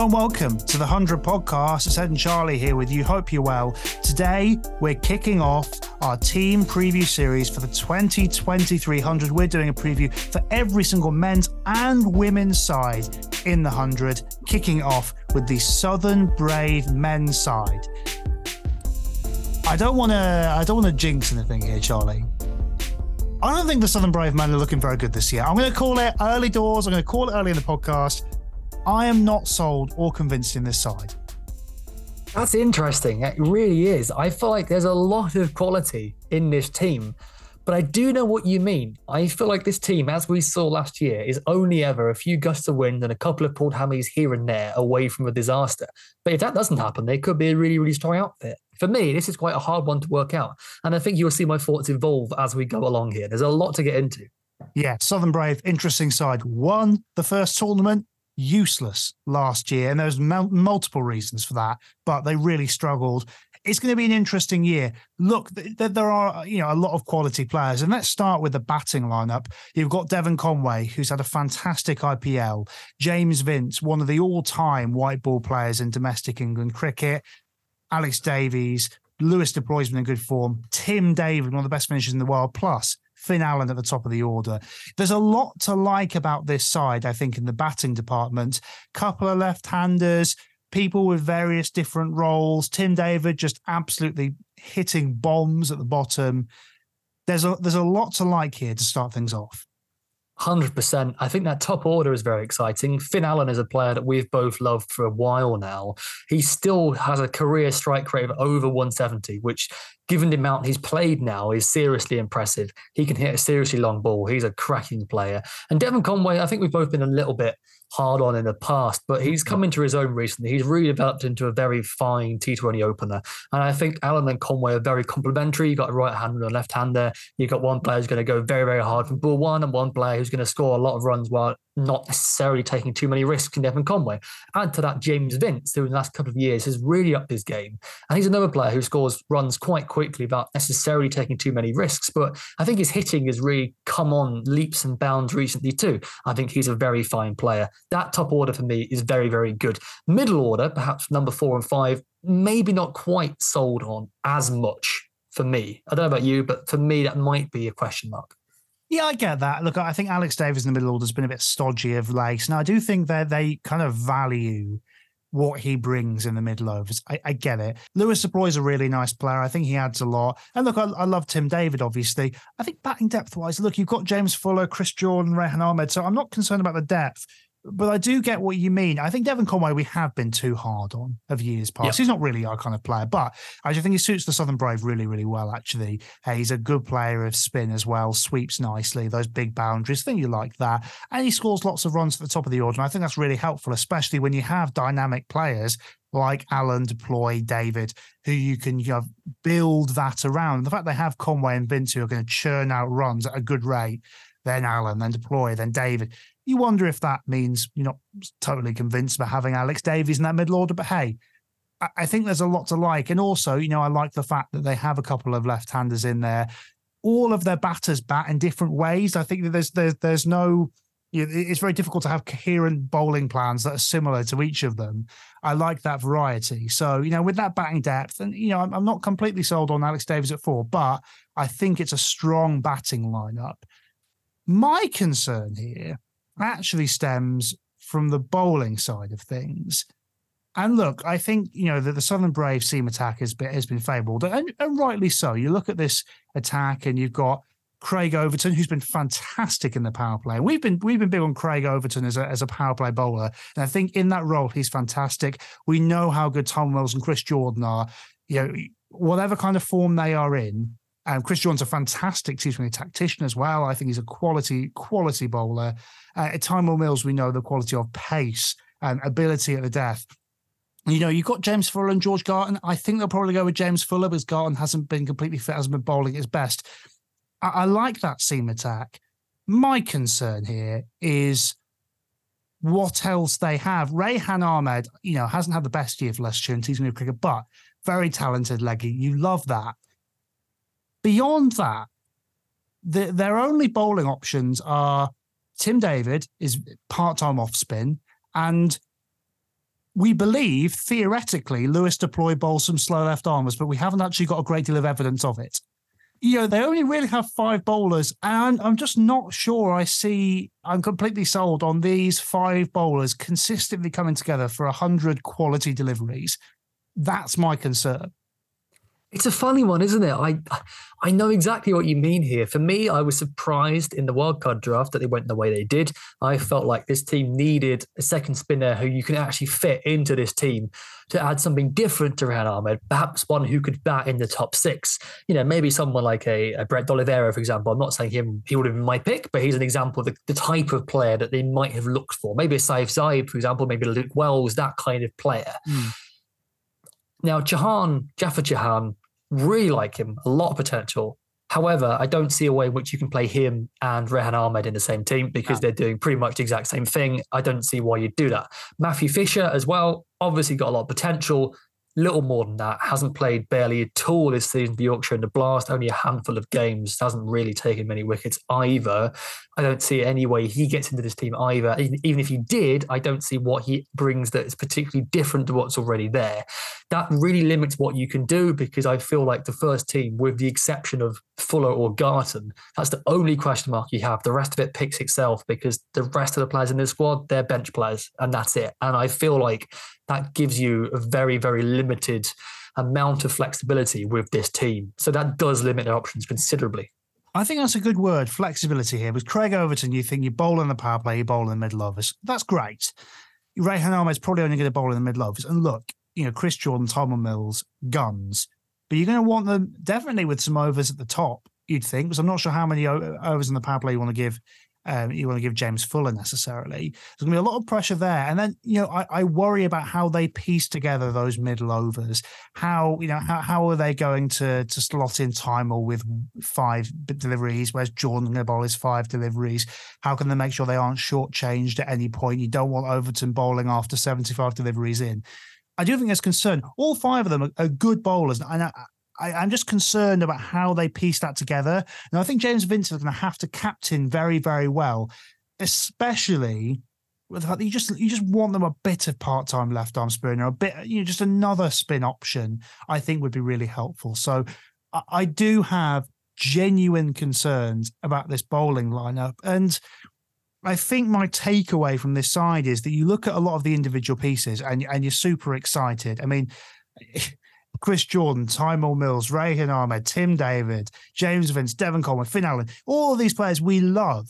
And welcome to the 100 podcast. It's Ed and Charlie here with you. Hope you're well. Today, we're kicking off our team preview series for the 2023 100. We're doing a preview for every single men's and women's side in the 100, kicking off with the Southern Brave men's side. I don't want to. I don't want to jinx anything here, Charlie. I don't think the Southern Brave men are looking very good this year. I'm going to call it early doors. I'm going to call it early in the podcast. I am not sold or convinced in this side. That's interesting. It really is. I feel like there's a lot of quality in this team, but I do know what you mean. I feel like this team, as we saw last year, is only ever a few gusts of wind and a couple of pulled hammies here and there away from a disaster. But if that doesn't happen, they could be a really, really strong outfit. For me, this is quite a hard one to work out. And I think you'll see my thoughts evolve as we go along here. There's a lot to get into. Yeah, Southern Brave, interesting side. Won the first tournament, useless last year, and there's multiple reasons for that. But they really struggled. It's going to be an interesting year. Look, th- th- there are you know a lot of quality players, and let's start with the batting lineup. You've got Devon Conway, who's had a fantastic IPL. James Vince, one of the all-time white ball players in domestic England cricket. Alex Davies, Lewis du Plooy in good form. Tim David, one of the best finishers in the world. Plus Finn Allen at the top of the order. There's a lot to like about this side, I think, in the batting department. Couple of left-handers, people with various different roles. Tim David just absolutely hitting bombs at the bottom. There's a there's a lot to like here to start things off. 100%. I think that top order is very exciting. Finn Allen is a player that we've both loved for a while now. He still has a career strike rate of over 170, which, given the amount he's played now, is seriously impressive. He can hit a seriously long ball. He's a cracking player. And Devon Conway, I think we've both been a little bit hard on in the past, but he's come into his own recently. He's really developed into a very fine T20 opener. And I think Allen and Conway are very complementary. You've got a right hander and a left hander. You've got one player who's going to go very, very hard from ball one and one player who's going to score a lot of runs while not necessarily taking too many risks in Devon Conway. Add to that James Vince, who in the last couple of years has really upped his game. And he's another player who scores runs quite quickly without necessarily taking too many risks. But I think his hitting has really come on leaps and bounds recently too. I think he's a very fine player. That top order for me is very, very good. Middle order, perhaps number four and five, maybe not quite sold on as much for me. I don't know about you, but for me, that might be a question mark. Yeah, I get that. Look, I think Alex Davies in the middle order has been a bit stodgy of late. And I do think that they kind of value what he brings in the middle overs. I, I get it. Lewis is a really nice player. I think he adds a lot. And look, I, I love Tim David, obviously. I think batting depth wise, look, you've got James Fuller, Chris Jordan, Rehan Ahmed. So I'm not concerned about the depth but I do get what you mean. I think Devon Conway we have been too hard on of years past. Yep. He's not really our kind of player, but I just think he suits the Southern Brave really, really well. Actually, uh, he's a good player of spin as well. Sweeps nicely, those big boundaries. I think you like that, and he scores lots of runs at the top of the order. And I think that's really helpful, especially when you have dynamic players like Allen, Deploy, David, who you can you know, build that around. The fact they have Conway and Vince who are going to churn out runs at a good rate, then Allen, then du Plooy, then David you wonder if that means you're not totally convinced about having Alex Davies in that middle order. But hey, I think there's a lot to like. And also, you know, I like the fact that they have a couple of left-handers in there. All of their batters bat in different ways. I think that there's there's there's no you know, it's very difficult to have coherent bowling plans that are similar to each of them. I like that variety. So, you know, with that batting depth, and, you know, I'm, I'm not completely sold on Alex Davies at four, but I think it's a strong batting lineup. My concern here actually stems from the bowling side of things. And look, I think you know that the Southern Brave seam attack has been has been fabled, and, and, rightly so. You look at this attack, and you've got Craig Overton, who's been fantastic in the power play. We've been we've been big on Craig Overton as a as a power play bowler, and I think in that role he's fantastic. We know how good Tom Wells and Chris Jordan are. You know, whatever kind of form they are in, um, Chris Jordan's a fantastic T20 tactician as well. I think he's a quality, quality bowler. Uh, at Tymal Mills, we know the quality of pace and ability at the death. You know, you've got James Fuller and George Garton. I think they'll probably go with James Fuller because Garton hasn't been completely fit, hasn't been bowling at his best. I, I like that seam attack. My concern here is what else they have. Rehan Ahmed, you know, hasn't had the best year for Leicester in T20 cricket, but very talented leggy. You love that. Beyond that, the, their only bowling options are Tim David is part time off spin, and we believe theoretically Lewis deployed bowls some slow left armers, but we haven't actually got a great deal of evidence of it. You know, they only really have five bowlers, and I'm just not sure I see. I'm completely sold on these five bowlers consistently coming together for a hundred quality deliveries. That's my concern. It's a funny one, isn't it? I I know exactly what you mean here. For me, I was surprised in the wildcard draft that they went the way they did. I felt like this team needed a second spinner who you can actually fit into this team to add something different to Rehan Ahmed, perhaps one who could bat in the top six. You know, maybe someone like a, a Brett D'Oliveira, for example. I'm not saying him he would have been my pick, but he's an example of the, the type of player that they might have looked for. Maybe a Saif Zaib, for example, maybe Luke Wells, that kind of player. Mm. Now, Chohan, Jafer Chohan, really like him, a lot of potential. However, I don't see a way in which you can play him and Rehan Ahmed in the same team because they're doing pretty much the exact same thing. I don't see why you'd do that. Matthew Fisher as well, obviously got a lot of potential little more than that. Hasn't played barely at all this season for Yorkshire in the Blast. Only a handful of games. Hasn't really taken many wickets either. I don't see any way he gets into this team either. Even if he did, I don't see what he brings that is particularly different to what's already there. That really limits what you can do because I feel like the first team, with the exception of Fuller or Garton, that's the only question mark you have. The rest of it picks itself because the rest of the players in the squad, they're bench players, and that's it. And I feel like that gives you a very, very limited amount of flexibility with this team. So that does limit their options considerably. I think that's a good word, flexibility here. With Craig Overton, you think you bowl in the power play, you bowl in the middle overs. That's great. Rehan is probably only going to bowl in the middle overs. And look, you know, Chris Jordan, Tymal Mills, guns. But you're going to want them definitely with some overs at the top, you'd think, because I'm not sure how many overs in the power play you want to give um, you want to give James Fuller necessarily. There's going to be a lot of pressure there. And then, you know, I, I, worry about how they piece together those middle overs. How, you know, how, how are they going to to slot in Tymal with five deliveries, whereas Jordan going to bowl his five deliveries? How can they make sure they aren't shortchanged at any point? You don't want Overton bowling after 75 deliveries in. I do think there's concern. All five of them are, are good bowlers. And I, I, am just concerned about how they piece that together. And I think James Vincent is going to have to captain very, very well, especially with that you just you just want them a bit of part-time left arm spinner, a bit, you know, just another spin option. I think would be really helpful. So I, I do have genuine concerns about this bowling lineup, and I think my takeaway from this side is that you look at a lot of the individual pieces and and you're super excited. I mean. Chris Jordan, Tymal Mills, Rehan Ahmed, Tim David, James Vince, Devon Coleman, Finn Allen, all of these players we love.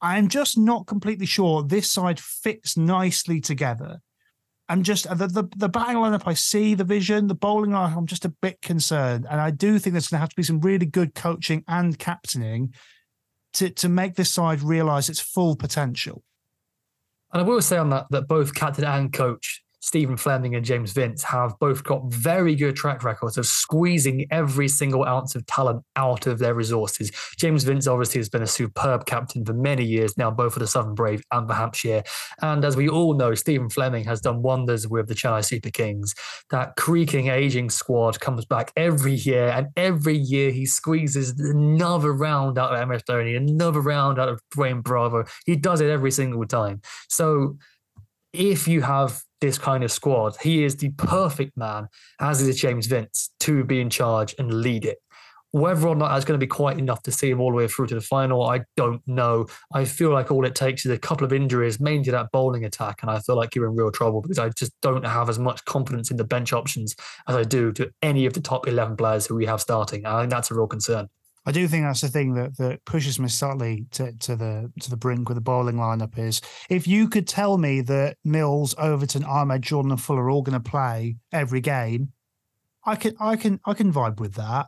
I'm just not completely sure this side fits nicely together. I'm just the, the the batting lineup. I see the vision, the bowling lineup. I'm just a bit concerned, and I do think there's going to have to be some really good coaching and captaining to to make this side realise its full potential. And I will say on that that both captain and coach Stephen Fleming and James Vince have both got very good track records of squeezing every single ounce of talent out of their resources. James Vince obviously has been a superb captain for many years now, both for the Southern Brave and for Hampshire. And as we all know, Stephen Fleming has done wonders with the Chennai Super Kings. That creaking, aging squad comes back every year, and every year he squeezes another round out of MS Dhoni, another round out of Dwayne Bravo. He does it every single time. So if you have this kind of squad. He is the perfect man, as is James Vince, to be in charge and lead it. Whether or not that's going to be quite enough to see him all the way through to the final, I don't know. I feel like all it takes is a couple of injuries, mainly that bowling attack, and I feel like you're in real trouble because I just don't have as much confidence in the bench options as I do to any of the top 11 players who we have starting. I think that's a real concern. I do think that's the thing that, that pushes me slightly to, to the to the brink with the bowling lineup is if you could tell me that Mills, Overton, Ahmed, Jordan, and Fuller are all going to play every game, I can I can I can vibe with that.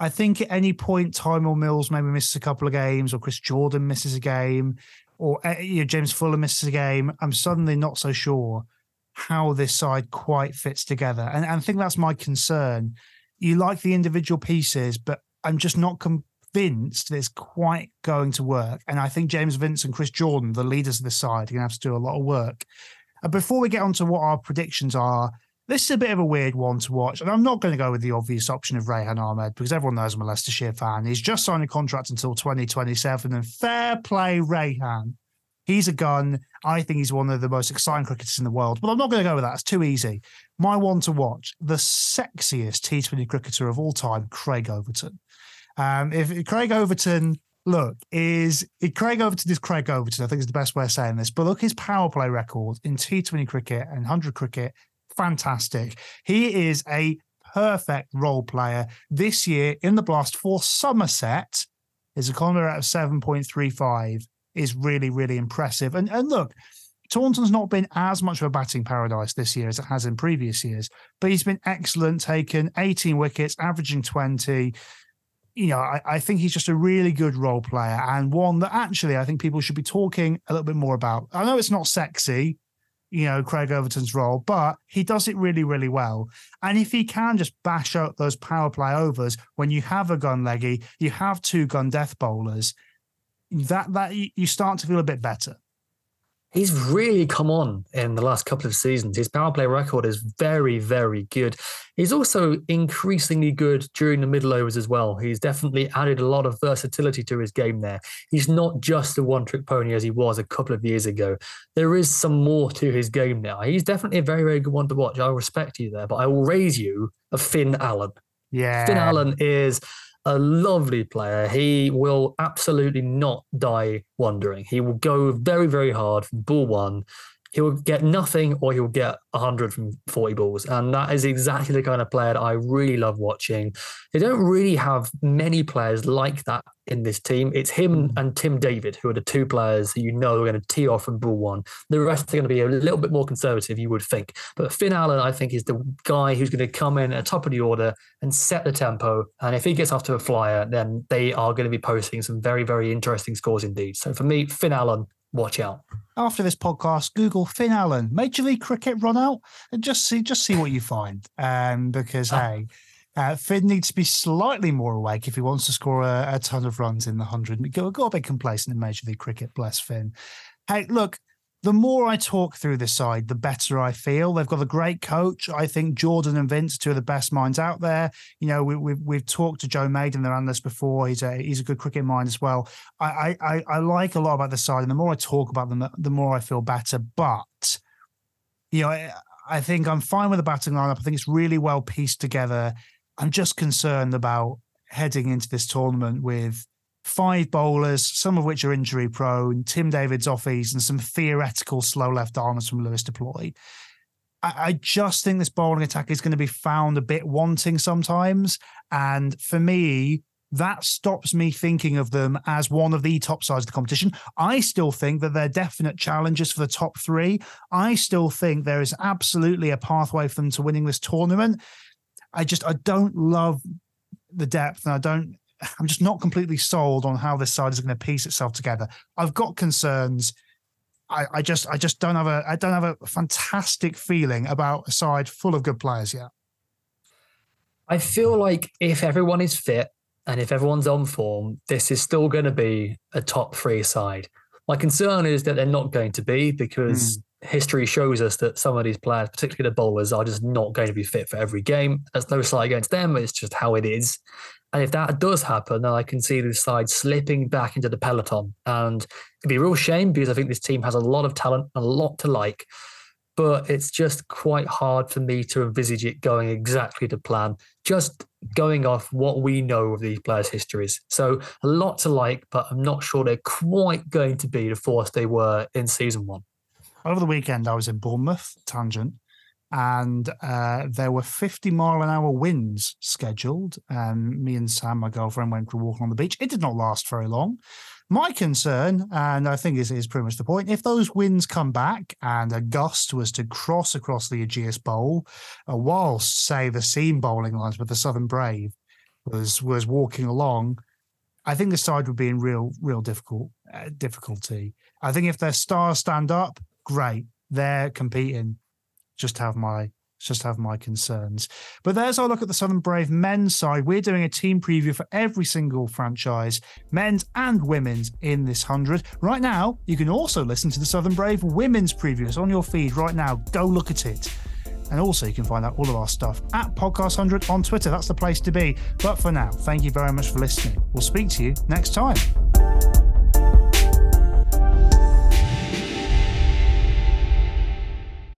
I think at any point, Tymal Mills maybe misses a couple of games, or Chris Jordan misses a game, or eh, you know, James Fuller misses a game. I'm suddenly not so sure how this side quite fits together, and, and I think that's my concern. You like the individual pieces, but I'm just not convinced that it's quite going to work. And I think James Vince and Chris Jordan, the leaders of the side, are going to have to do a lot of work. And before we get on to what our predictions are, this is a bit of a weird one to watch. And I'm not going to go with the obvious option of Rehan Ahmed because everyone knows I'm a Leicestershire fan. He's just signed a contract until 2027. And fair play, Rehan. He's a gun. I think he's one of the most exciting cricketers in the world, but I'm not going to go with that. It's too easy. My one to watch, the sexiest T20 cricketer of all time, Craig Overton. Um, if Craig Overton, look, is Craig Overton is Craig Overton. I think is the best way of saying this. But look, his power play record in T20 cricket and 100 cricket, fantastic. He is a perfect role player this year in the blast for Somerset. His economy out of 7.35 is really, really impressive. And and look, Taunton's not been as much of a batting paradise this year as it has in previous years, but he's been excellent, taken 18 wickets, averaging 20 you know, I, I, think he's just a really good role player and one that actually I think people should be talking a little bit more about. I know it's not sexy, you know, Craig Overton's role, but he does it really, really well. And if he can just bash out those power play overs when you have a gun leggy, you have two gun death bowlers, that that you start to feel a bit better. He's really come on in the last couple of seasons. His power play record is very, very good. He's also increasingly good during the middle overs as well. He's definitely added a lot of versatility to his game there. He's not just a one trick pony as he was a couple of years ago. There is some more to his game now. He's definitely a very, very good one to watch. I respect you there, but I will raise you a Finn Allen. Yeah. Finn Allen is a lovely player. He will absolutely not die wondering. He will go very, very hard from ball one. He will get nothing or he will get 100 from 40 balls. And that is exactly the kind of player that I really love watching. They don't really have many players like that in this team. It's him mm. and Tim David, who are the two players that you know are going to tee off from ball one. The rest are going to be a little bit more conservative, you would think. But Finn Allen, I think, is the guy who's going to come in at the top of the order and set the tempo. And if he gets off to a flyer, then they are going to be posting some very, very interesting scores indeed. So for me, Finn Allen, watch out. After this podcast, Google Finn Allen, Major League Cricket run out, and just see just see what you find. Um, because ah. hey, uh, Finn needs to be slightly more awake if he wants to score a, a ton of runs in the hundred. Got, got a bit complacent in Major League Cricket. Bless Finn. Hey, look, the more I talk through this side, the better I feel. They've got a great coach. I think Jordan and Vince, two of the best minds out there. You know, we, have we've, we've talked to Joe Maiden, their analyst, before. He's a he's a good cricket mind as well. I, I I like a lot about the side, and the more I talk about them, the more I feel better. But you know, I, I think I'm fine with the batting lineup. I think it's really well pieced together. I'm just concerned about heading into this tournament with five bowlers, some of which are injury prone, Tim David's offies, and some theoretical slow left armers from Lewis du Plooy. I, I just think this bowling attack is going to be found a bit wanting sometimes. And for me, that stops me thinking of them as one of the top sides of the competition. I still think that they're definite challengers for the top three. I still think there is absolutely a pathway for them to winning this tournament. I just I don't love the depth and I don't I'm just not completely sold on how this side is going to piece itself together. I've got concerns. I, I just I just don't have a I don't have a fantastic feeling about a side full of good players yet. I feel like if everyone is fit and if everyone's on form, this is still going to be a top three side. My concern is that they're not going to be because mm. history shows us that some of these players, particularly the bowlers, are just not going to be fit for every game. There's no slight against them. It's just how it is. And if that does happen, then I can see this side slipping back into the peloton. And it'd be a real shame because I think this team has a lot of talent, and a lot to like. But it's just quite hard for me to envisage it going exactly to plan, just going off what we know of these players' histories. So a lot to like, but I'm not sure they're quite going to be the force they were in season one. Over the weekend, I was in Bournemouth, tangent, and uh, there were 50 mile an hour winds scheduled. And me and Sam, my girlfriend, went for a walk on the beach. It did not last very long. My concern, and I think is, is pretty much the point, if those winds come back and a gust was to cross across the Ageas Bowl, uh, whilst, say, the seam bowling lines with the Southern Brave was was walking along, I think the side would be in real, real difficult uh, difficulty. I think if their stars stand up, great, they're competing just have my just have my concerns. But there's our look at the Southern Brave men's side. We're doing a team preview for every single franchise, men's and women's, in this 100. Right now, you can also listen to the Southern Brave women's preview. It's on your feed right now. Go look at it. And also, you can find out all of our stuff at Podcast 100 on Twitter. That's the place to be. But for now, thank you very much for listening. We'll speak to you next time.